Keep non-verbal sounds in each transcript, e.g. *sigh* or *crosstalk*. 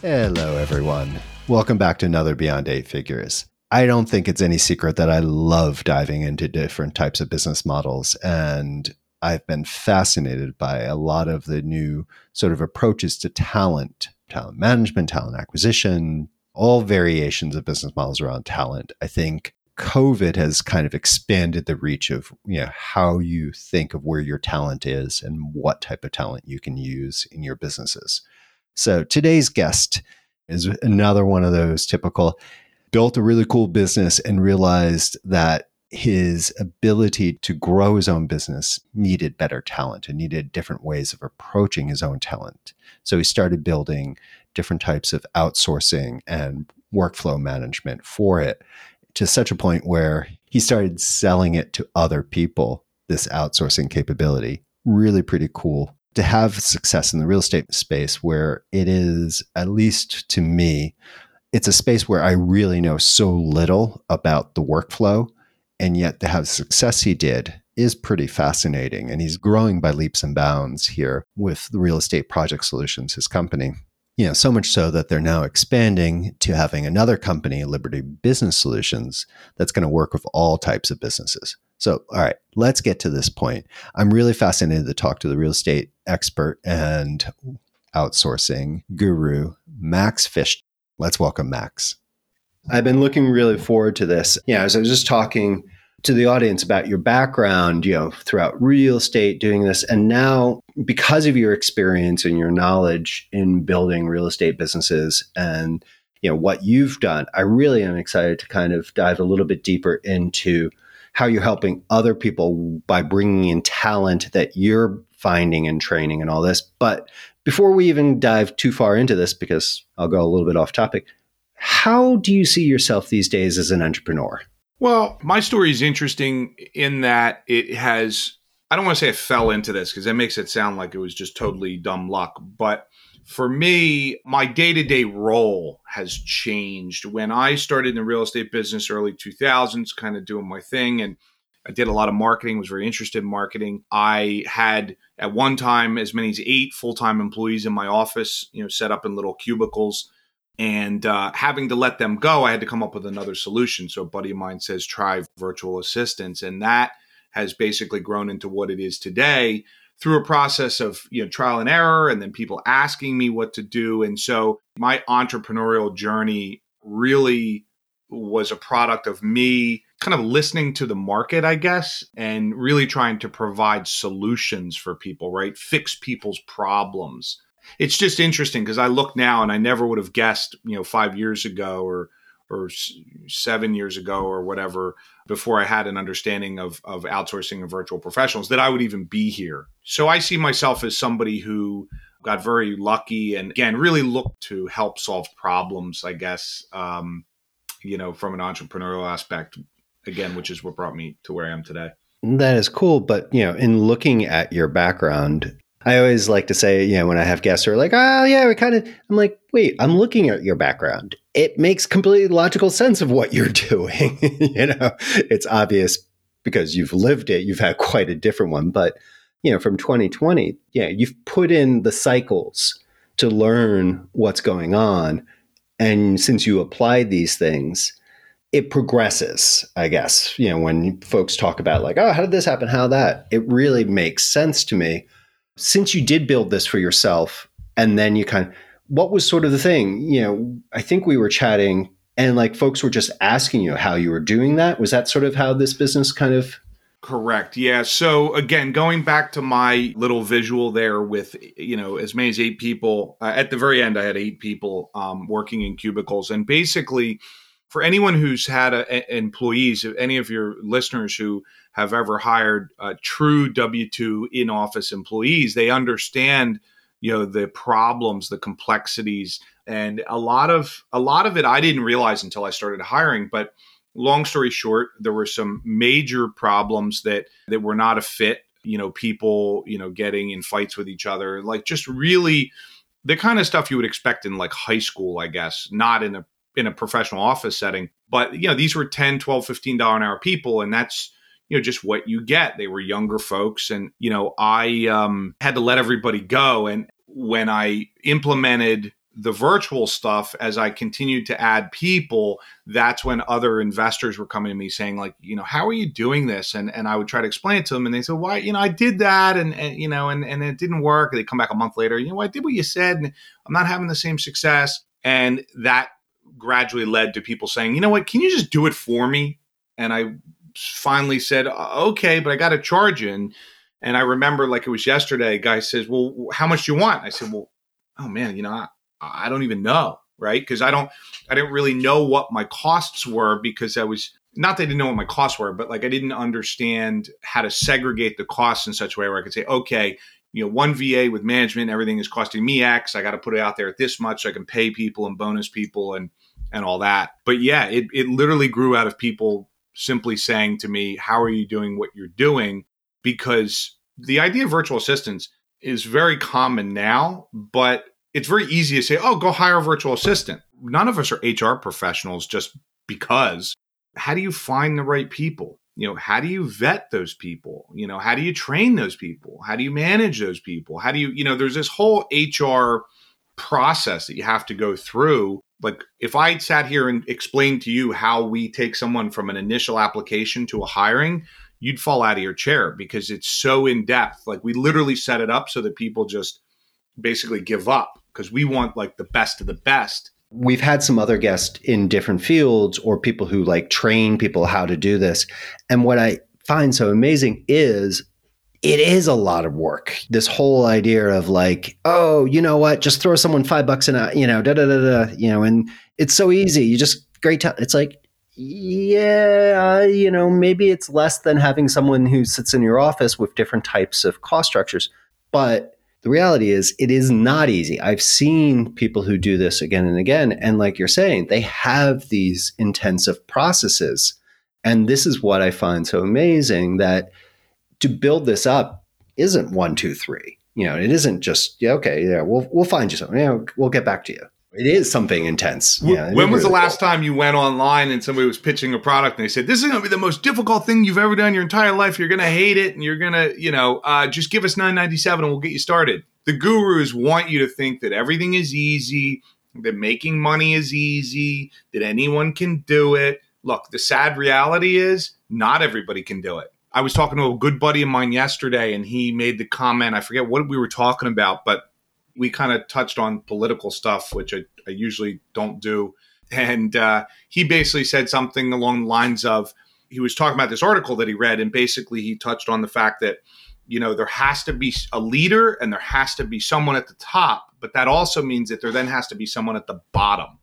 Hello, everyone. Welcome back to another Beyond Eight Figures. I don't think it's any secret that I love diving into different types of business models. And I've been fascinated by a lot of the new sort of approaches to talent, talent management, talent acquisition, all variations of business models around talent. I think COVID has kind of expanded the reach of you know how you think of where your talent is and what type of talent you can use in your businesses. So today's guest is another one of those typical built a really cool business and realized that his ability to grow his own business needed better talent and needed different ways of approaching his own talent. So he started building different types of outsourcing and workflow management for it to such a point where he started selling it to other people, this outsourcing capability. Really pretty cool to have success in the real estate space where it is, at least to me, it's a space where I really know so little about the workflow. And yet to have success he did is pretty fascinating. And he's growing by leaps and bounds here with the Real Estate Project Solutions, his company. You know, so much so that they're now expanding to having another company, Liberty Business Solutions, that's going to work with all types of businesses. So, all right, let's get to this point. I'm really fascinated to talk to the real estate expert and outsourcing guru, Max Fish. Let's welcome Max. I've been looking really forward to this. Yeah, as I was just talking to the audience about your background, you know, throughout real estate, doing this, and now because of your experience and your knowledge in building real estate businesses and you know what you've done, I really am excited to kind of dive a little bit deeper into how you're helping other people by bringing in talent that you're finding and training and all this. But before we even dive too far into this, because I'll go a little bit off topic, how do you see yourself these days as an entrepreneur? Well, my story is interesting in that it has, I don't want to say I fell into this because that makes it sound like it was just totally dumb luck. But for me, my day to day role has changed. When I started in the real estate business early 2000s, kind of doing my thing, and I did a lot of marketing, was very interested in marketing. I had at one time as many as eight full time employees in my office, you know, set up in little cubicles. And uh, having to let them go, I had to come up with another solution. So a buddy of mine says, try virtual assistants. And that has basically grown into what it is today through a process of you know trial and error and then people asking me what to do. And so my entrepreneurial journey really was a product of me kind of listening to the market i guess and really trying to provide solutions for people right? Fix people's problems. It's just interesting because i look now and i never would have guessed you know 5 years ago or or 7 years ago or whatever before I had an understanding of, of outsourcing and virtual professionals that I would even be here. So I see myself as somebody who got very lucky and again really looked to help solve problems, I guess, um, you know, from an entrepreneurial aspect, again, which is what brought me to where I am today. That is cool. But, you know, in looking at your background, I always like to say, you know, when I have guests who are like, oh, yeah, we kind of, I'm like, wait, I'm looking at your background. It makes completely logical sense of what you're *laughs* doing. you know, it's obvious because you've lived it, you've had quite a different one. But, you know, from 2020, yeah, you've put in the cycles to learn what's going on. And since you applied these things, it progresses, I guess. You know, when folks talk about like, oh, how did this happen? How that? It really makes sense to me since you did build this for yourself and then you kind of what was sort of the thing? You know i think we were chatting and like folks were just asking you how you were doing that. Was that sort of how this business kind of correct yeah. So again going back to my little visual there with you know as many as eight people uh, at the very end i had eight people um, working in cubicles. And basically for anyone who's had a, a, employees any of your listeners who have ever hired uh, true W 2 in office employees, they understand you know the problems the complexities and a lot of a lot of it i didn't realize until i started hiring but long story short there were some major problems that that were not a fit you know people you know getting in fights with each other like just really the kind of stuff you would expect in like high school i guess not in a in a professional office setting but you know these were 10 12 15 dollar an hour people and that's you know just what you get. They were younger folks and you know i um, had to let everybody go and when i implemented the virtual stuff as i continued to add people that's when other investors were coming to me saying like you know how are you doing this? And and i would try to explain it to them and they said why you know i did that and, and you know and, and it didn't work. They come back a month later you know i did what you said and i'm not having the same success. And that gradually led to people saying you know what can you just do it for me and i finally said, okay, but I got to charge you. And, and I remember like it was yesterday, a guy says, well, how much do you want? I said, well, oh man, you know, I, I don't even know. Right. Cause I don't, I didn't really know what my costs were because I was, not that I didn't know what my costs were, but like I didn't understand how to segregate the costs in such a way where I could say, okay, you know, one VA with management, everything is costing me X. I got to put it out there at this much so I can pay people and bonus people and and all that. But yeah, it, it literally grew out of people simply saying to me, How are you doing what you're doing? Because the idea of virtual assistants is very common now, but it's very easy to say, Oh, go hire a virtual assistant. None of us are HR professionals just because. How do you find the right people? You know, how do you vet those people? You know, how do you train those people? How do you manage those people? How do you, you know, there's this whole HR process that you have to go through like if I sat here and explained to you how we take someone from an initial application to a hiring, you'd fall out of your chair because it's so in depth. Like we literally set it up so that people just basically give up because we want like the best of the best. We've had some other guests in different fields or people who like train people how to do this. And what I find so amazing is it is a lot of work. This whole idea of like, oh, you know what? Just throw someone five bucks in a, you know, da da da da, you know, and it's so easy. You just great time. It's like, yeah, you know, maybe it's less than having someone who sits in your office with different types of cost structures. But the reality is, it is not easy. I've seen people who do this again and again. And like you're saying, they have these intensive processes. And this is what I find so amazing that to build this up isn't one, two, three. You know, it isn't just yeah, okay, yeah, we'll we'll find you something. Yeah, we'll get back to you. It is something intense. Yeah, when was the last time you went online and somebody was pitching a product and they said, "This is going to be the most difficult thing you've ever done in your entire life. You're going to hate it, and you're going to, you know, uh, just give us 9.97 and we'll get you started." The gurus want you to think that everything is easy, that making money is easy, that anyone can do it. Look, the sad reality is not everybody can do it. I was talking to a good buddy of mine yesterday, and he made the comment. I forget what we were talking about, but we kind of touched on political stuff, which I, I usually don't do. And uh, he basically said something along the lines of he was talking about this article that he read, and basically he touched on the fact that you know there has to be a leader and there has to be someone at the top, but that also means that there then has to be someone at the bottom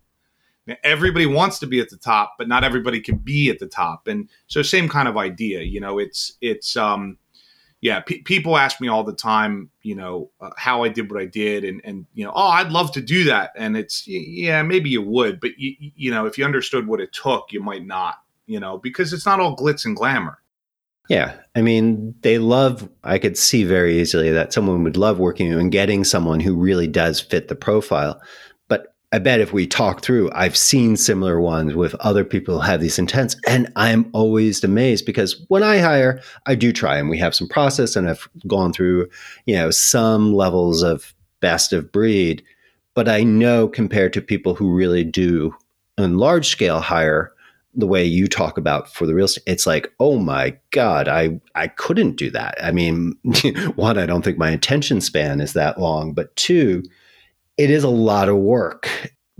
everybody wants to be at the top, but not everybody can be at the top. And so, same kind of idea. You know, it's it's um, yeah. People ask me all the time, you know, uh, how I did what I did, and and you know, oh, I'd love to do that. And it's yeah, maybe you would, but you you know, if you understood what it took, you might not. You know, because it's not all glitz and glamour. Yeah. I mean, they love, I could see very easily that someone would love working and getting someone who really does fit the profile. I bet if we talk through, I've seen similar ones with other people who have these intents, and I'm always amazed because when I hire, I do try, and we have some process, and I've gone through, you know, some levels of best of breed. But I know compared to people who really do in large scale hire, the way you talk about for the real estate, it's like, oh my God, I I couldn't do that. I mean, *laughs* one, I don't think my attention span is that long, but two it is a lot of work.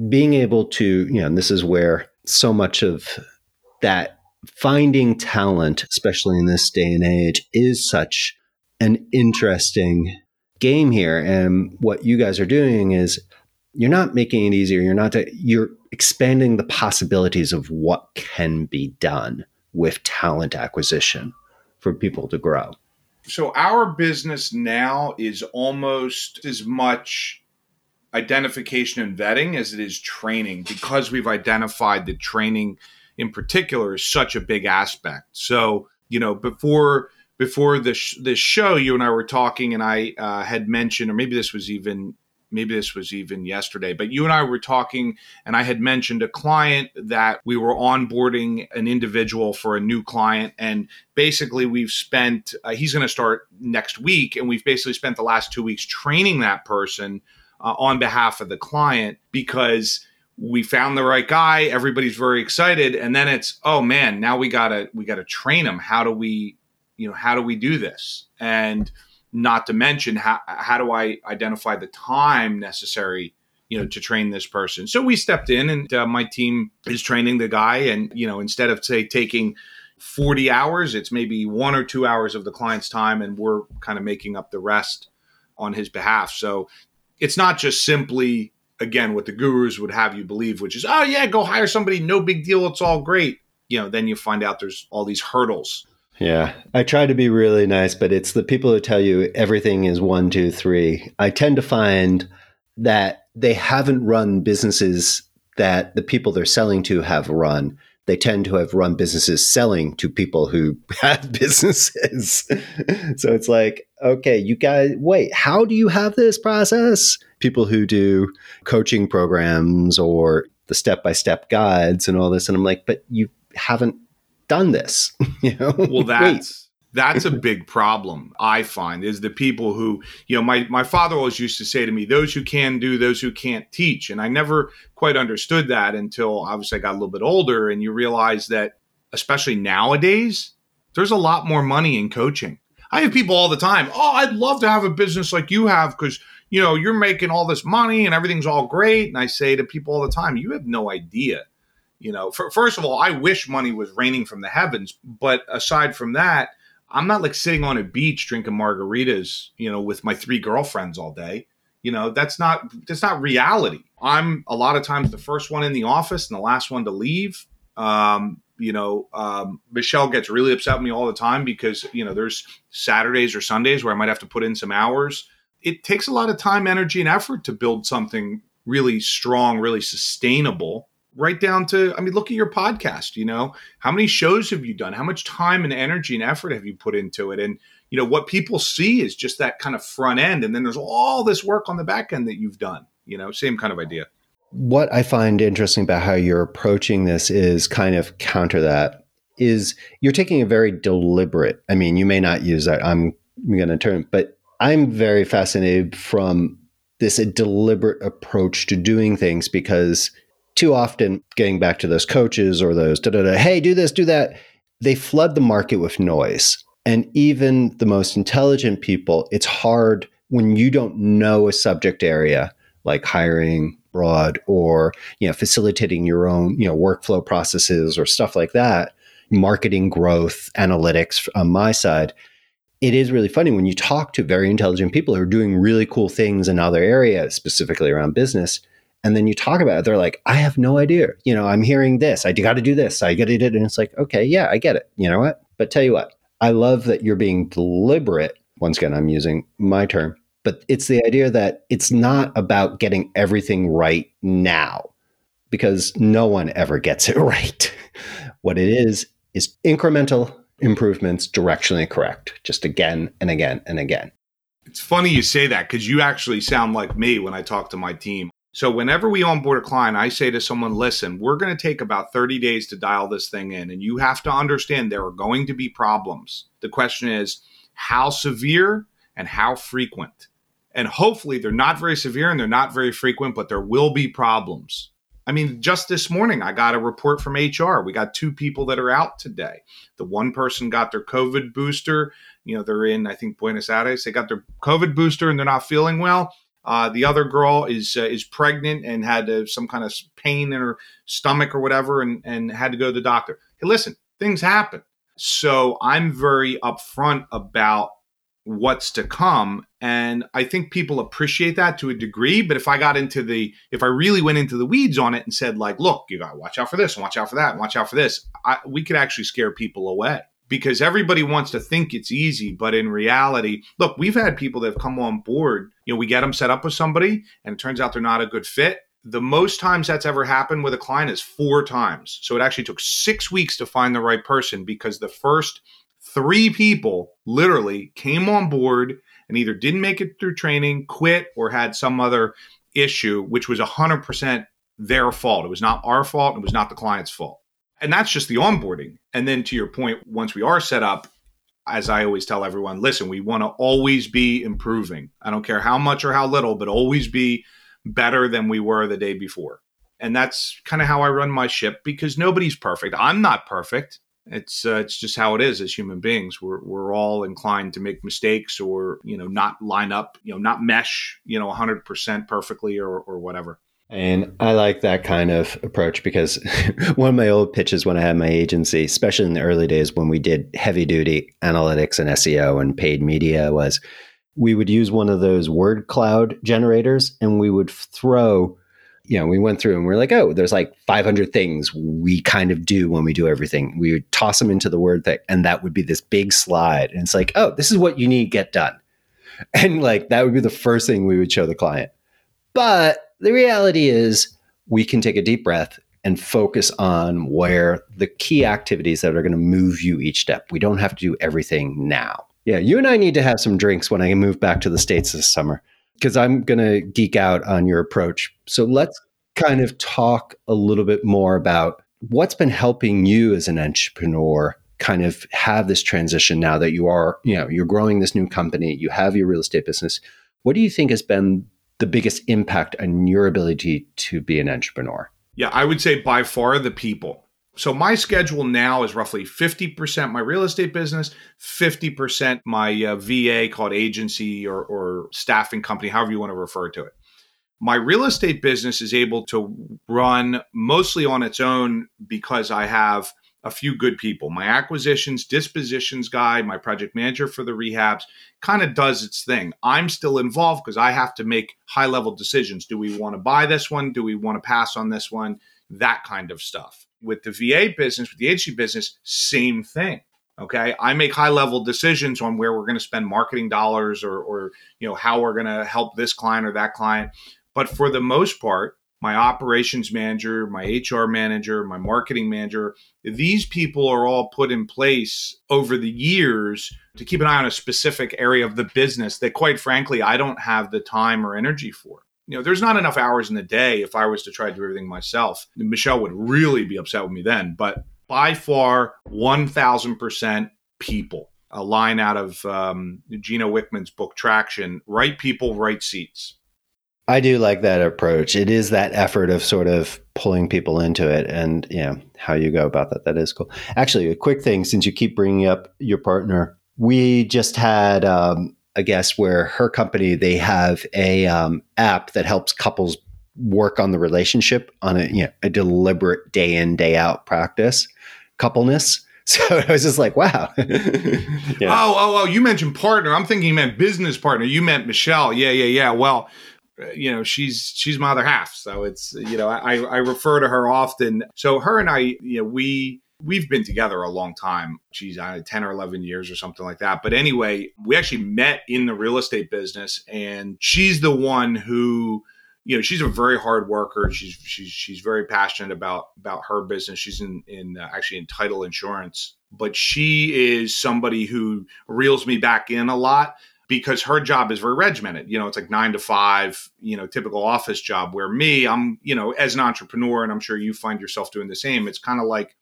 Being able to, you know, and this is where so much of that finding talent, especially in this day and age, is such an interesting game here. And what you guys are doing is you're not making it easier. You're not, you're expanding the possibilities of what can be done with talent acquisition for people to grow. So our business now is almost as much identification and vetting as it is training because we've identified that training in particular is such a big aspect. So, you know, before before this this show, you and I were talking, and I uh, had mentioned, or maybe this was even maybe this was even yesterday, but you and I were talking, and I had mentioned a client that we were onboarding an individual for a new client. And basically, we've spent, uh, he's going to start next week, and we've basically spent the last two weeks training that person uh, on behalf of the client because we found the right guy everybody's very excited and then it's oh man now we gotta we gotta train him how do we you know how do we do this? And not to mention how, how do I identify the time necessary you know to train this person? So we stepped in and uh, my team is training the guy and you know instead of say taking 40 hours it's maybe one or two hours of the client's time and we're kind of making up the rest on his behalf. So it's not just simply again what the gurus would have you believe which is oh yeah go hire somebody no big deal it's all great you know then you find out there's all these hurdles yeah, I try to be really nice, but it's the people who tell you everything is one, two, three. I tend to find that they haven't run businesses that the people they're selling to have run. They tend to have run businesses selling to people who *laughs* have businesses. so it's like, okay, you guys, wait, how do you have this process? People who do coaching programs or the step by step guides and all this. And I'm like, but you haven't done this. *laughs* you know, well, that's that's a big problem. I find is the people who you know. My my father always used to say to me, "Those who can do, those who can't teach," and I never quite understood that until obviously I got a little bit older, and you realize that especially nowadays, there's a lot more money in coaching. I have people all the time. Oh, I'd love to have a business like you have because you know you're making all this money and everything's all great. And I say to people all the time, you have no idea you know, for, first of all, I wish money was raining from the heavens. But aside from that, I'm not like sitting on a beach drinking margaritas, you know, with my three girlfriends all day. You know, that's not that's not reality. I'm a lot of times the first one in the office and the last one to leave. Um, you know, um, Michelle gets really upset with me all the time because you know there's Saturdays or Sundays where I might have to put in some hours. It takes a lot of time, energy, and effort to build something really strong, really sustainable right down to i mean look at your podcast you know? How many shows have you done? How much time and energy and effort have you put into it? And you know what people see is just that kind of front end and then there's all this work on the back end that you've done you know? Same kind of idea what i find interesting about how you're approaching this is kind of counter that is you're taking a very deliberate i mean you may not use that i'm going to turn but i'm very fascinated from this a deliberate approach to doing things because too often getting back to those coaches or those da da da, hey, do this, do that, they flood the market with noise. And even the most intelligent people, it's hard when you don't know a subject area like hiring broad or you know facilitating your own you know workflow processes or stuff like that marketing growth analytics on my side it is really funny when you talk to very intelligent people who are doing really cool things in other areas specifically around business and then you talk about it they're like i have no idea. You know i'm hearing this. I got to do this. I got to do it. And it's like okay yeah i get it. You know what? But tell you what i love that you're being deliberate. Once again i'm using my term but it's the idea that it's not about getting everything right now because no one ever gets it *laughs* right what it is is incremental improvements directionally correct just again and again and again it's funny you say that because you actually sound like me when I talk to my team. So whenever we onboard a client, I say to someone, listen, we're going to take about 30 days to dial this thing in. And you have to understand there are going to be problems. The question is how severe and how frequent. And hopefully they're not very severe and they're not very frequent, but there will be problems. I mean, just this morning, I got a report from HR. We got two people that are out today. The one person got their COVID booster. You know, they're in, I think, Buenos Aires. They got their COVID booster and they're not feeling well. Uh, the other girl is uh, is pregnant and had uh, some kind of pain in her stomach or whatever, and and had to go to the doctor. Hey, listen, things happen. So I'm very upfront about what's to come, and I think people appreciate that to a degree. But if I got into the, if I really went into the weeds on it and said like, look, you got to watch out for this and watch out for that and watch out for this, I, we could actually scare people away. because everybody wants to think it's easy, but in reality, look, we've had people that have come on board. You know, we get them set up with somebody, and it turns out they're not a good fit. The most times that's ever happened with a client is four times. So it actually took six weeks to find the right person because the first three people literally came on board and either didn't make it through training, quit, or had some other issue, which was 100% their fault. It was not our fault. It was not the client's fault. And that's just the onboarding. And then to your point, once we are set up, as I always tell everyone, listen, we want to always be improving. I don't care how much or how little, but always be better than we were the day before. And that's kind of how I run my ship because nobody's perfect. I'm not perfect. It's uh, it's just how it is as human beings. We're we're all inclined to make mistakes or you know not line up, you know, not mesh, you know, 100% perfectly or or whatever. And I like that kind of approach because *laughs* one of my old pitches when I had my agency, especially in the early days when we did heavy duty analytics and SEO and paid media, was we would use one of those word cloud generators and we would throw, you know, we went through and we are like, oh, there's like 500 things we kind of do when we do everything. We would toss them into the word thing and that would be this big slide. And it's like, oh, this is what you need to get done. *laughs* And like that would be the first thing we would show the client. But the reality is, we can take a deep breath and focus on where the key activities that are going to move you each step. We don't have to do everything now. Yeah, you and I need to have some drinks when I move back to the States this summer because I'm going to geek out on your approach. So let's kind of talk a little bit more about what's been helping you as an entrepreneur kind of have this transition now that you are, you know, you're growing this new company, you have your real estate business. What do you think has been the biggest impact on your ability to be an entrepreneur? Yeah, I would say by far the people. So my schedule now is roughly 50% my real estate business, 50% my uh, VA called agency or, or staffing company, however you want to refer to it. My real estate business is able to run mostly on its own because I have – a few good people. My acquisitions, dispositions guy, my project manager for the rehabs kind of does its thing. I'm still involved because I have to make high level decisions. Do we want to buy this one? Do we want to pass on this one? That kind of stuff. With the VA business, with the agency business, same thing. Okay. I make high level decisions on where we're going to spend marketing dollars or, or, you know, how we're going to help this client or that client. But for the most part, my operations manager, my HR manager, my marketing manager. These people are all put in place over the years to keep an eye on a specific area of the business that, quite frankly, I don't have the time or energy for. You know, there's not enough hours in the day if I was to try to do everything myself. Michelle would really be upset with me then. But by far, 1000% people. A line out of um, Gino Wickman's book Traction right people, right seats I do like that approach. It is that effort of sort of pulling people into it and you know how you go about that. That is cool. Actually, a quick thing since you keep bringing up your partner, we just had um, a guess, where her company they have a um, app that helps couples work on the relationship on a you know a deliberate day in day out practice coupleness. *laughs* So I was just like, wow. *laughs* yeah. Oh, oh, oh, you mentioned partner. I'm thinking you meant business partner. You meant Michelle. Yeah, yeah, yeah. Well, uh, you know she's she's my other half so it's you know i i refer to her often so her and i you know we we've been together a long time geez I, 10 or 11 years or something like that but anyway we actually met in the real estate business and she's the one who you know she's a very hard worker she's she's she's very passionate about about her business she's in in uh, actually in title insurance but she is somebody who reels me back in a lot because her job is very regimented. You know, it's like nine to five, you know, typical office job. Where me, I'm, you know, as an entrepreneur, and I'm sure you find yourself doing the same, it's kind of like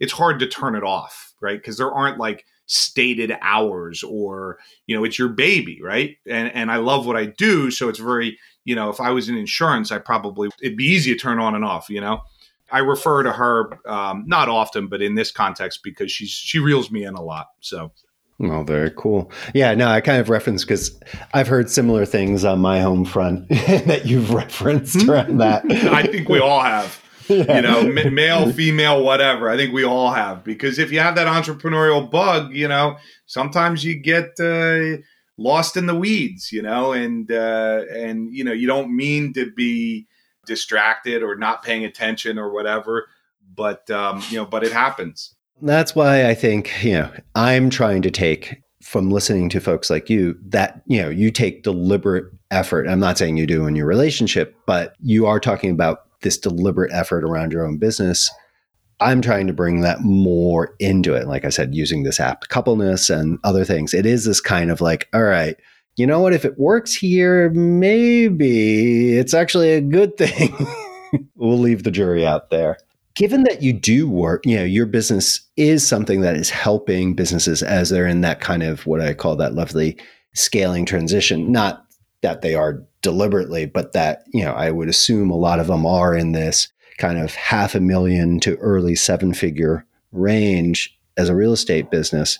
it's hard to turn it off, right? Because there aren't like stated hours or, you know, it's your baby, right? And and I love what I do. So it's very, you know, if I was in insurance, I probably it'd be easy to turn on and off, you know. I refer to her um, not often, but in this context because she's she reels me in a lot. So Oh, very cool. Yeah, no, I kind of referenced because I've heard similar things on my home front *laughs* that you've referenced hmm? around that. I think we all have. *laughs* Yeah. You know, male, female, whatever. I think we all have because if you have that entrepreneurial bug, you know, sometimes you get uh, lost in the weeds, you know, and uh, and you know you don't mean to be distracted or not paying attention or whatever, but um, you know, but it happens That's why I think, you know, I'm trying to take from listening to folks like you that, you know, you take deliberate effort. I'm not saying you do in your relationship, but you are talking about this deliberate effort around your own business. I'm trying to bring that more into it. Like I said, using this apt coupleness and other things. It is this kind of like, all right, you know what? If it works here, maybe it's actually a good thing. *laughs* we'll leave the jury out there. Given that you do work, you know, your business is something that is helping businesses as they're in that kind of what I call that lovely scaling transition. Not that they are deliberately, but that, you know, I would assume a lot of them are in this kind of half a million to early seven figure range as a real estate business.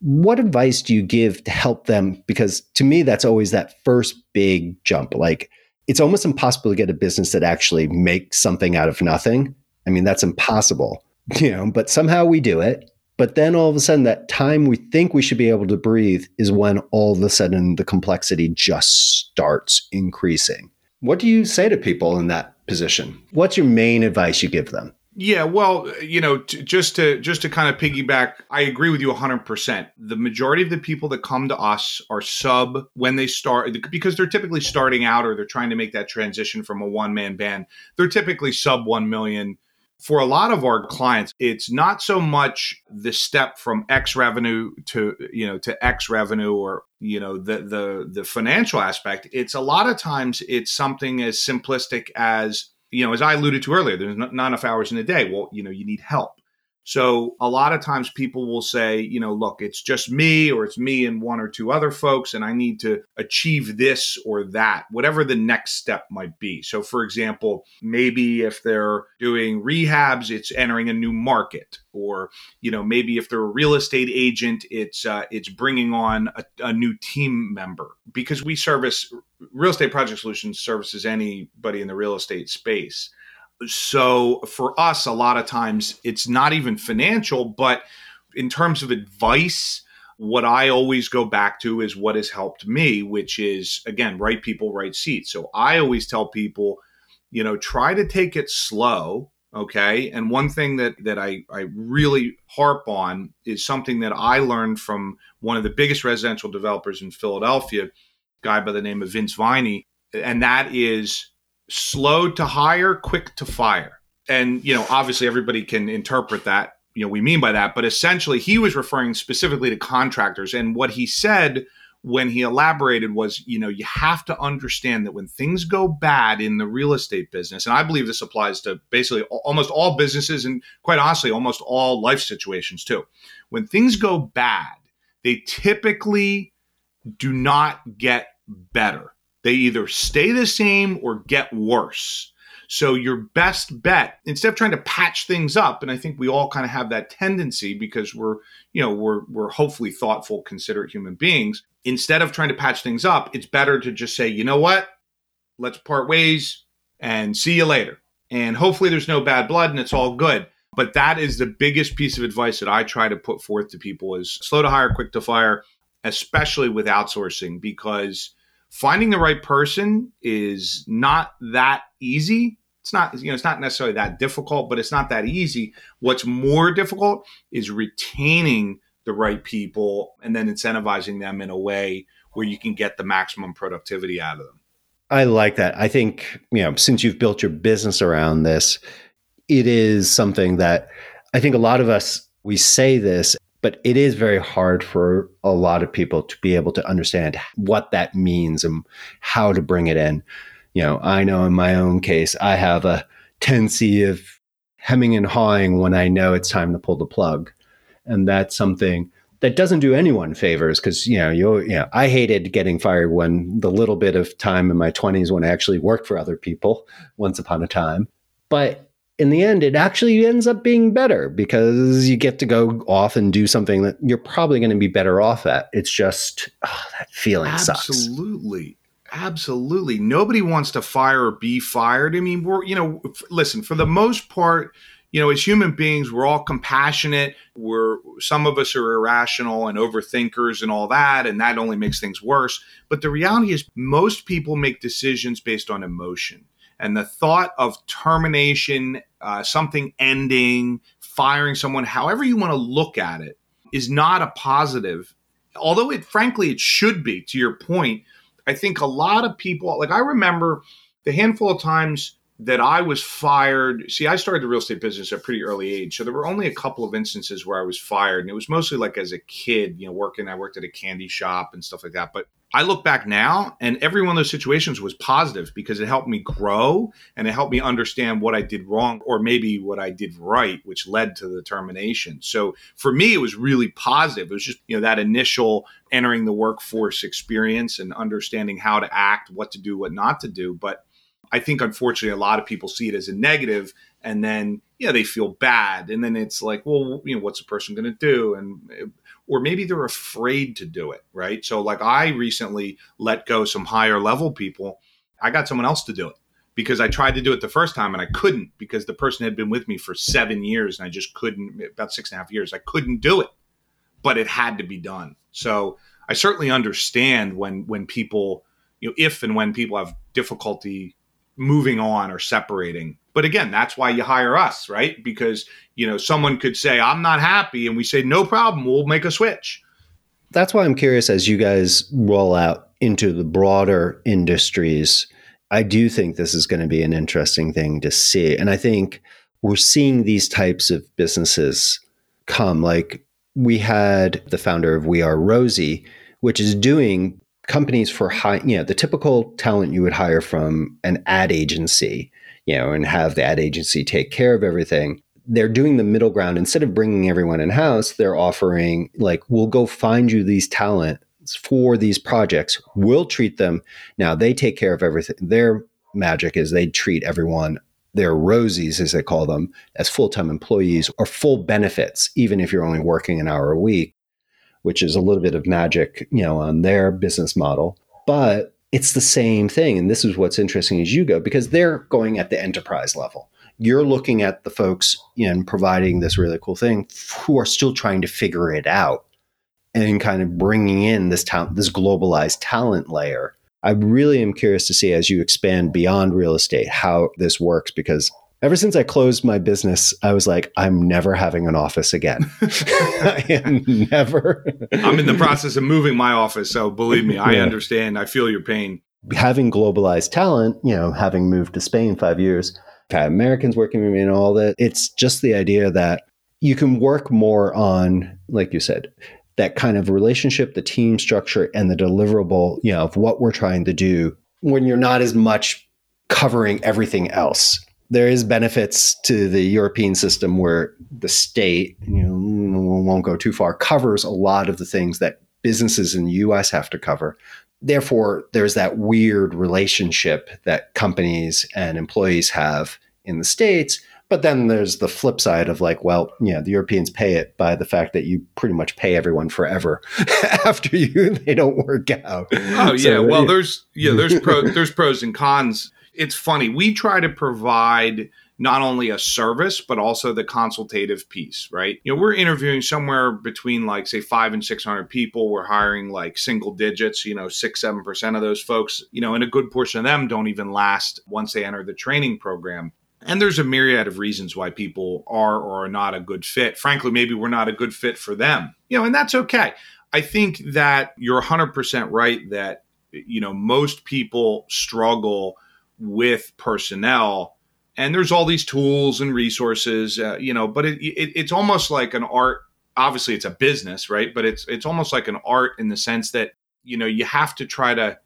What advice do you give to help them? Because to me, that's always that first big jump. Like it's almost impossible to get a business that actually makes something out of nothing. I mean, that's impossible, *laughs* you know, but somehow we do it. But then all of a sudden, that time we think we should be able to breathe is when all of a sudden the complexity just starts increasing. What do you say to people in that position? What's your main advice you give them? Yeah, well, you know, t- just to just to kind of piggyback, I agree with you 100%. The majority of the people that come to us are sub when they start because they're typically starting out or they're trying to make that transition from a one-man band. They're typically sub 1 million. For a lot of our clients, it's not so much the step from X revenue to, you know, to X revenue or, you know, the the the financial aspect. It's a lot of times it's something as simplistic as you know, as I alluded to earlier, there's not, enough hours in a day. Well, you know, you need help. So a lot of times people will say, you know, look, it's just me or it's me and one or two other folks, and I need to achieve this or that, whatever the next step might be. So, for example, maybe if they're doing rehabs, it's entering a new market, or you know, maybe if they're a real estate agent, it's uh, it's bringing on a, a new team member because we service real estate project solutions services anybody in the real estate space so for us, a lot of times it's not even financial, but in terms of advice, what I always go back to is what has helped me, which is again, right people, right seats. So I always tell people, you know, try to take it slow. Okay. And one thing that that I, I really harp on is something that I learned from one of the biggest residential developers in Philadelphia, guy by the name of Vince Viney. And that is slow to hire, quick to fire. And, you know, obviously everybody can interpret that, you know, we mean by that, but essentially he was referring specifically to contractors. And what he said when he elaborated was, you know, you have to understand that when things go bad in the real estate business, and I believe this applies to basically almost all businesses and quite honestly, almost all life situations too. When things go bad, they typically do not get better they either stay the same or get worse. So your best bet, instead of trying to patch things up, and I think we all kind of have that tendency because we're, you know, we're we're hopefully thoughtful, considerate human beings. Instead of trying to patch things up, it's better to just say, you know what, let's part ways and see you later. And hopefully there's no bad blood and it's all good. But that is the biggest piece of advice that I try to put forth to people is slow to hire, quick to fire, especially with outsourcing, because finding the right person is not that easy. It's not you know it's not necessarily that difficult but it's not that easy. What's more difficult is retaining the right people and then incentivizing them in a way where you can get the maximum productivity out of them. I like that. I think you know since you've built your business around this it is something that i think a lot of us we say this but it is very hard for a lot of people to be able to understand what that means and how to bring it in. You know, I know in my own case, I have a tendency of hemming and hawing when I know it's time to pull the plug. And that's something that doesn't do anyone favors because you know you know I hated getting fired when the little bit of time in my 20s when I actually worked for other people once upon a time but in the end, it actually ends up being better because you get to go off and do something that you're probably going to be better off at. It's just oh, that feeling Absolutely. sucks. Absolutely. Absolutely. Nobody wants to fire or be fired. I mean, we're, you know, listen, for the most part, you know, as human beings, we're all compassionate. We're some of us are irrational and overthinkers and all that, and that only makes things worse. But the reality is, most people make decisions based on emotion and the thought of termination, uh, something ending, firing someone, however you want to look at it, is not a positive. Although it, frankly, it should be. To your point, I think a lot of people, like I remember the handful of times that I was fired. See, I started the real estate business at a pretty early age. So there were only a couple of instances where I was fired. And it was mostly like as a kid, you know, working, I worked at a candy shop and stuff like that. But I look back now and every one of those situations was positive because it helped me grow and it helped me understand what I did wrong or maybe what I did right, which led to the termination. So for me, it was really positive. It was just, you know, that initial entering the workforce experience and understanding how to act, what to do, what not to do. But I think unfortunately a lot of people see it as a negative and then yeah they feel bad and then it's like well you know what's a person going to do and or maybe they're afraid to do it right so like I recently let go some higher level people I got someone else to do it because I tried to do it the first time and I couldn't because the person had been with me for seven years and I just couldn't about six and a half years I couldn't do it but it had to be done so I certainly understand when when people you know if and when people have difficulty moving on or separating. But again, that's why you hire us, right? Because, you know, someone could say, I'm not happy. And we say, no problem, we'll make a switch. That's why I'm curious as you guys roll out into the broader industries. I do think this is going to be an interesting thing to see. And I think we're seeing these types of businesses come. Like we had the founder of We Are Rosie, which is doing companies for high, you know, the typical talent you would hire from an ad agency, you know, and have the ad agency take care of everything. They're doing the middle ground. Instead of bringing everyone in house, they're offering, like, we'll go find you these talents for these projects. We'll treat them. Now they take care of everything. Their magic is they treat everyone their rosies, as they call them, as full time employees or full benefits, even if you're only working an hour a week which is a little bit of magic, you know, on their business model. But it's the same thing. And this is what's interesting as you go, because they're going at the enterprise level. You're looking at the folks in providing this really cool thing who are still trying to figure it out and kind of bringing in this talent, this globalized talent layer. I really am curious to see as you expand beyond real estate how this works because ever since I closed my business, I was like, I'm never having an office again. *laughs* *laughs* I am never. I'm in the process of moving my office. So believe me, I yeah. understand. I feel your pain. Having globalized talent, you know, having moved to Spain five years, I've had Americans working with me and all that. It's just the idea that you can work more on, like you said, that kind of relationship, the team structure, and the deliverable, you know, of what we're trying to do when you're not as much covering everything else there is benefits to the European system where the state, you know, won't go too far, covers a lot of the things that businesses in the US have to cover. Therefore, there's that weird relationship that companies and employees have in the States. But then there's the flip side of like, well, yeah, the Europeans pay it by the fact that you pretty much pay everyone forever *laughs* after you they don't work out. Oh so, yeah, well there's yeah there's pro, there's pros and cons it's funny. We try to provide not only a service but also the consultative piece right? You know we're interviewing somewhere between like say five and six hundred people. We're hiring like single digits you know six seven percent of those folks you know and a good portion of them don't even last once they enter the training program. And there's a myriad of reasons why people are or are not a good fit. Frankly maybe we're not a good fit for them. You know and that's okay. I think that you're 100% right that you know most people struggle with personnel. And there's all these tools and resources uh, you know but it, it, it's almost like an art obviously it's a business right? But it's it's almost like an art in the sense that you know you have to try to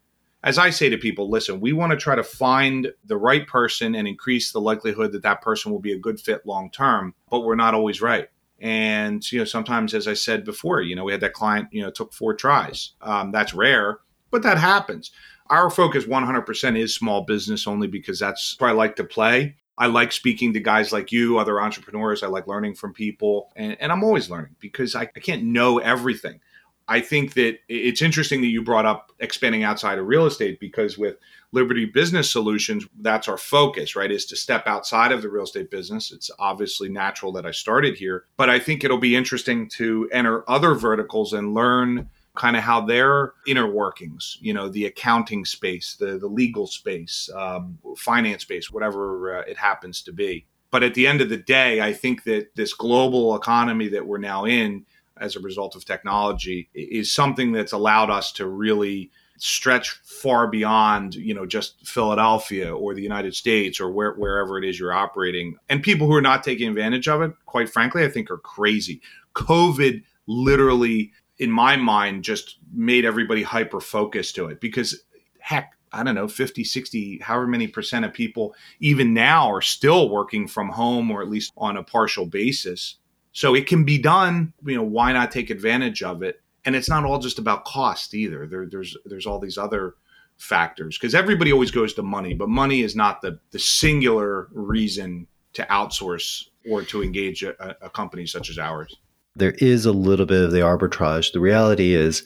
as i say to people listen we want to try to find the right person and increase the likelihood that that person will be a good fit long term but we're not always right. And you know sometimes as i said before you know we had that client you know took four tries. Um, that's rare but that happens our focus 100% is small business only because that's where I like to play. I like speaking to guys like you, other entrepreneurs. I like learning from people. And, and I'm always learning because I, I can't know everything. I think that it's interesting that you brought up expanding outside of real estate because with Liberty Business Solutions, that's our focus, right? Is to step outside of the real estate business. It's obviously natural that I started here, but I think it'll be interesting to enter other verticals and learn kind of how their inner workings, you know, the accounting space, the the legal space, um, finance space, whatever uh, it happens to be. But at the end of the day, I think that this global economy that we're now in as a result of technology is something that's allowed us to really stretch far beyond you know just Philadelphia or the United States or where, wherever it is you're operating. And people who are not taking advantage of it, quite frankly, I think are crazy. COVID literally, in my mind, just made everybody hyper focused to it because heck. I don't know, 50, 60, however many percent of people, even now, are still working from home or at least on a partial basis. So it can be done. You know, why not take advantage of it? and it's not all just about cost either. There, there's there's all these other factors because everybody always goes to money, but money is not the the singular reason to outsource or to engage a, a company such as ours. There is a little bit of the arbitrage. The reality is,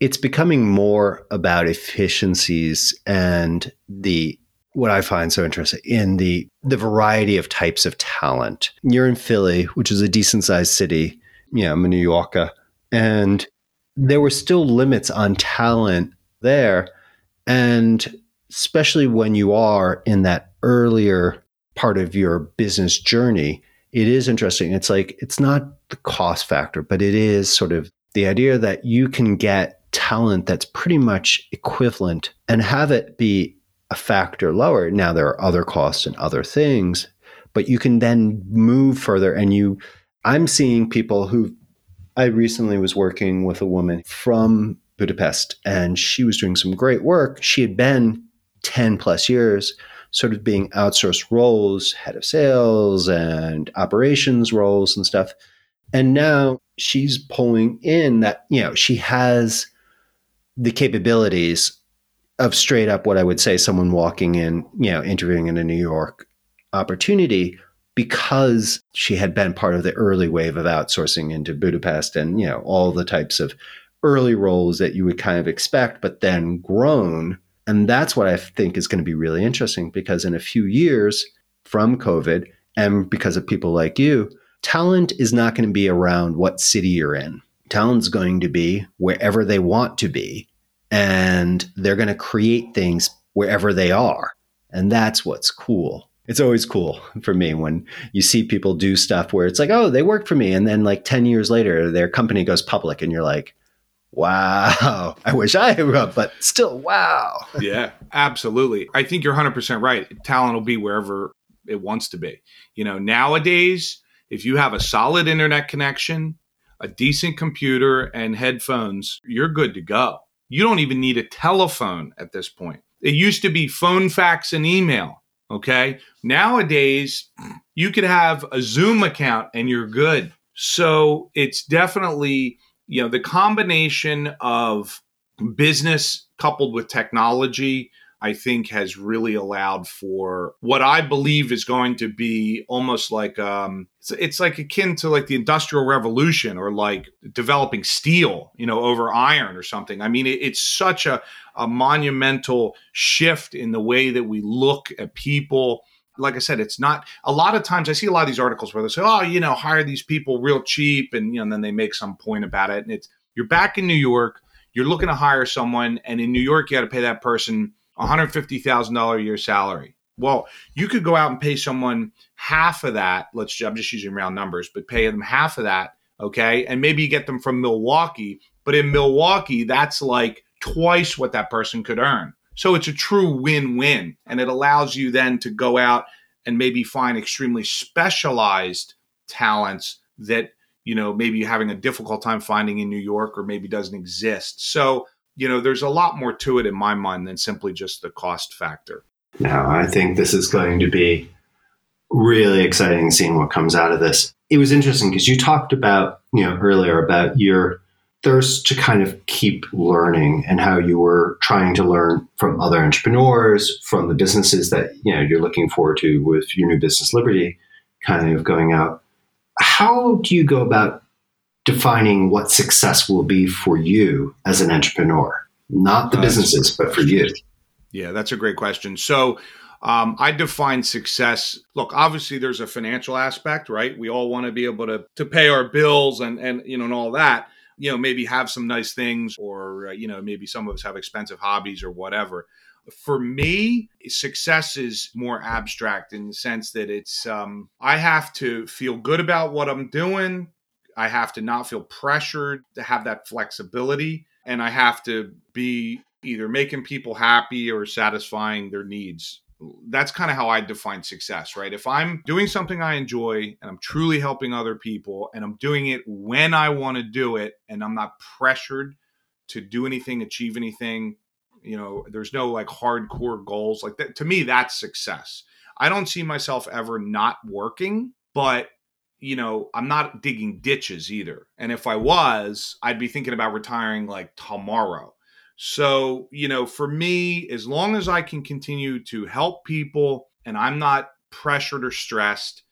it's becoming more about efficiencies and the what I find so interesting in the the variety of types of talent. You're in Philly, which is a decent sized city. Yeah, I'm a New Yorker. And there were still limits on talent there. And especially when you are in that earlier part of your business journey, it is interesting. It's like, it's not the cost factor, but it is sort of the idea that you can get talent that's pretty much equivalent and have it be a factor lower. Now, there are other costs and other things, but you can then move further and you, I'm seeing people who I recently was working with a woman from Budapest and she was doing some great work. She had been 10 plus years sort of being outsourced roles, head of sales and operations roles and stuff. And now she's pulling in that, you know, she has the capabilities of straight up what I would say someone walking in, you know, interviewing in a New York opportunity because she had been part of the early wave of outsourcing into Budapest and you know all the types of early roles that you would kind of expect but then grown. And that's what I think is going to be really interesting because in a few years from COVID and because of people like you talent is not going to be around what city you're in talent's going to be wherever they want to be and they're going to create things wherever they are and that's what's cool it's always cool *laughs* for me when you see people do stuff where it's like, oh, they worked for me. And then like 10 years later, their company goes public and you're like, wow, *laughs* I wish I had, but still, wow. *laughs* yeah, absolutely. I think you're 100% right. Talent will be wherever it wants to be. You know, nowadays, if you have a solid internet connection, a decent computer, and headphones, you're good to go. You don't even need a telephone at this point. It used to be phone, fax, and email. Okay. Nowadays, you could have a Zoom account and you're good. So it's definitely, you know, the combination of business coupled with technology I think has really allowed for what I believe is going to be almost like um, it's, it's, like akin to like the industrial revolution or like developing steel, you know, over iron or something. I mean, it, it's such a, a monumental shift in the way that we look at people. Like I said, it's not a lot of times I see a lot of these articles where they say, oh, you know, hire these people real cheap. And, you know, and then they make some point about it. And it's, you're back in New York, you're looking to hire someone. And in New York, you got to pay that person $150,000 a year salary. Well, you could go out and pay someone half of that. Let's I'm just using round numbers, but pay them half of that, okay? And maybe you get them from Milwaukee, but in Milwaukee, that's like twice what that person could earn. So it's a true win-win, and it allows you then to go out and maybe find extremely specialized talents that you know maybe you're having a difficult time finding in New York or maybe doesn't exist. So you know, there's a lot more to it in my mind than simply just the cost factor. Now, I think this is going to be really exciting seeing what comes out of this. It was interesting because you talked about, you know, earlier about your thirst to kind of keep learning and how you were trying to learn from other entrepreneurs, from the businesses that, you know, you're looking forward to with your new business liberty kind of going out. How do you go about defining what success will be for you as an entrepreneur, not the uh, businesses, but for you? Yeah, that's a great question. So, um, I define success. Look, obviously, there's a financial aspect, right? We all want to be able to to pay our bills and and you know and all that. You know, maybe have some nice things, or uh, you know, maybe some of us have expensive hobbies or whatever. For me, success is more abstract in the sense that it's um, I have to feel good about what I'm doing. I have to not feel pressured to have that flexibility, and I have to be either making people happy or satisfying their needs. That's kind of how I define success, right? If I'm doing something I enjoy and I'm truly helping other people and I'm doing it when I want to do it and I'm not pressured to do anything, achieve anything, you know, there's no like hardcore goals like that. To me, that's success. I don't see myself ever not working, but you know, I'm not digging ditches either. And if I was, I'd be thinking about retiring like tomorrow. So, you know, for me, as long as I can continue to help people and I'm not pressured or stressed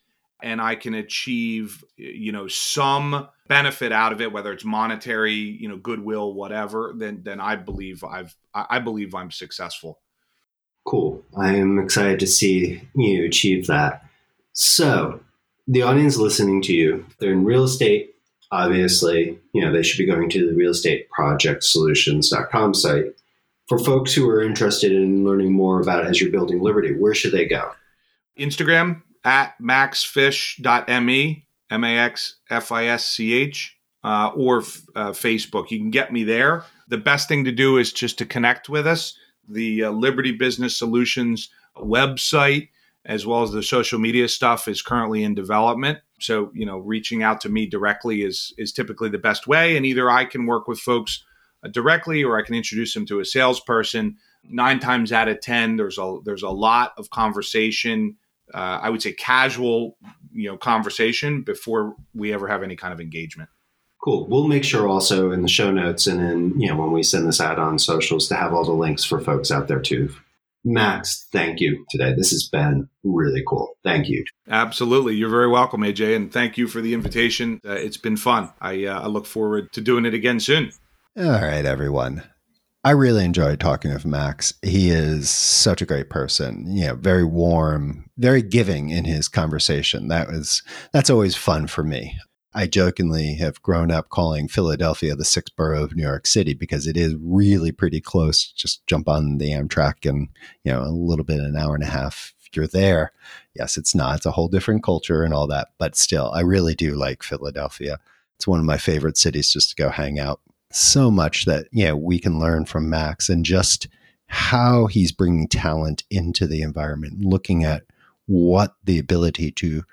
and I can achieve, you know, some benefit out of it, whether it's monetary, you know, goodwill, whatever, then then I believe I've I believe I'm successful. Cool. I am excited to see you achieve that. So, the audience listening to you, they're in real estate obviously, you know, they should be going to the real site. For folks who are interested in learning more about as you're building Liberty, where should they go? Instagram at maxfisch.me, M A X F I S C H, uh, or uh, Facebook. You can get me there. The best thing to do is just to connect with us. The uh, Liberty Business Solutions website, as well as the social media stuff, is currently in development. So, you know, reaching out to me directly is is typically the best way. And either I can work with folks uh, directly or I can introduce them to a salesperson. Nine times out of ten, there's a there's a lot of conversation. Uh, I would say casual, you know, conversation before we ever have any kind of engagement. Cool. We'll make sure also in the show notes and then, you know, when we send this out on socials to have all the links for folks out there too Max, thank you today. This has been really cool. Thank you. Absolutely. You're very welcome, AJ, and thank you for the invitation. Uh, it's been fun. I, uh, I look forward to doing it again soon. All right, everyone. I really enjoyed talking with Max. He is such a great person, you know, very warm, very giving in his conversation. That was that's always fun for me. I jokingly have grown up calling Philadelphia the sixth borough of New York City because it is really pretty close. Just jump on the Amtrak and, you know, a little bit, an hour and a half, you're there. Yes, it's not. It's a whole different culture and all that. But still, I really do like Philadelphia. It's one of my favorite cities just to go hang out. So much that, you know, we can learn from Max and just how he's bringing talent into the environment, looking at what the ability to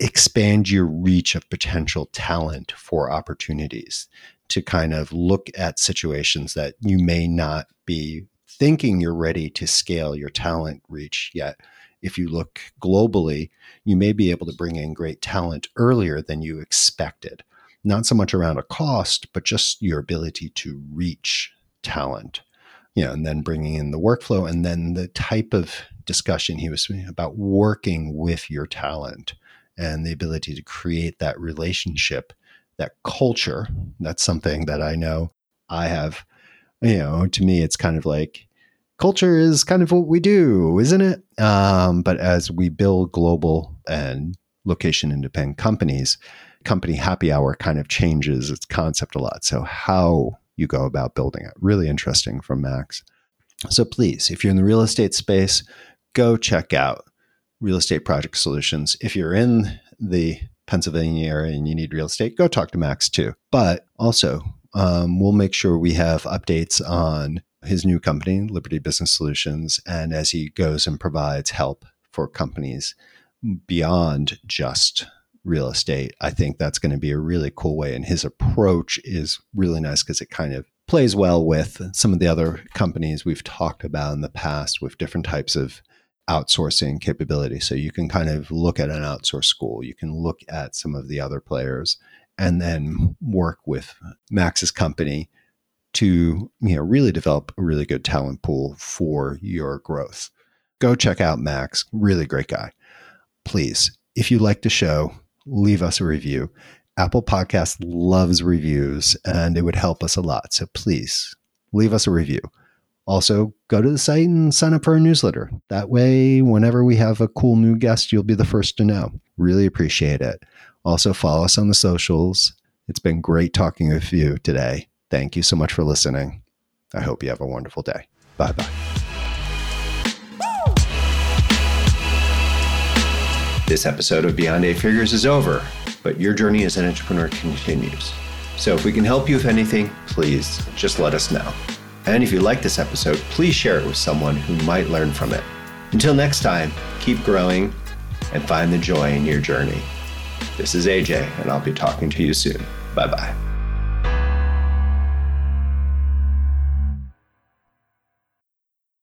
expand your reach of potential talent for opportunities to kind of look at situations that you may not be thinking you're ready to scale your talent reach yet. If you look globally, you may be able to bring in great talent earlier than you expected. Not so much around a cost, but just your ability to reach talent. You know, and then bringing in the workflow and then the type of discussion he was about working with your talent and the ability to create that relationship, that culture. That's something that I know I have. You know, to me, it's kind of like culture is kind of what we do, isn't it? Um, but as we build global and location independent companies, company happy hour kind of changes its concept a lot. So, how you go about building it, really interesting from Max. So, please, if you're in the real estate space, go check out real estate project solutions. If you're in the Pennsylvania area and you need real estate, go talk to Max too. But also, um, we'll make sure we have updates on his new company, Liberty Business Solutions, and as he goes and provides help for companies beyond just real estate. I think that's going to be a really cool way. And his approach is really nice because it kind of plays well with some of the other companies we've talked about in the past with different types of outsourcing capability. So you can kind of look at an outsource school, you can look at some of the other players, and then work with Max's company to you know really develop a really good talent pool for your growth. Go check out Max, really great guy. Please, if you like the show, leave us a review. Apple Podcast loves reviews and it would help us a lot. So please leave us a review. Also, go to the site and sign up for our newsletter. That way, whenever we have a cool new guest, you'll be the first to know. Really appreciate it. Also, follow us on the socials. It's been great talking with you today. Thank you so much for listening. I hope you have a wonderful day. Bye bye. This episode of Beyond Eight Figures is over, but your journey as an entrepreneur continues. So if we can help you with anything, please just let us know. And if you like this episode, please share it with someone who might learn from it. Until next time, keep growing and find the joy in your journey. This is AJ, and I'll be talking to you soon. Bye bye.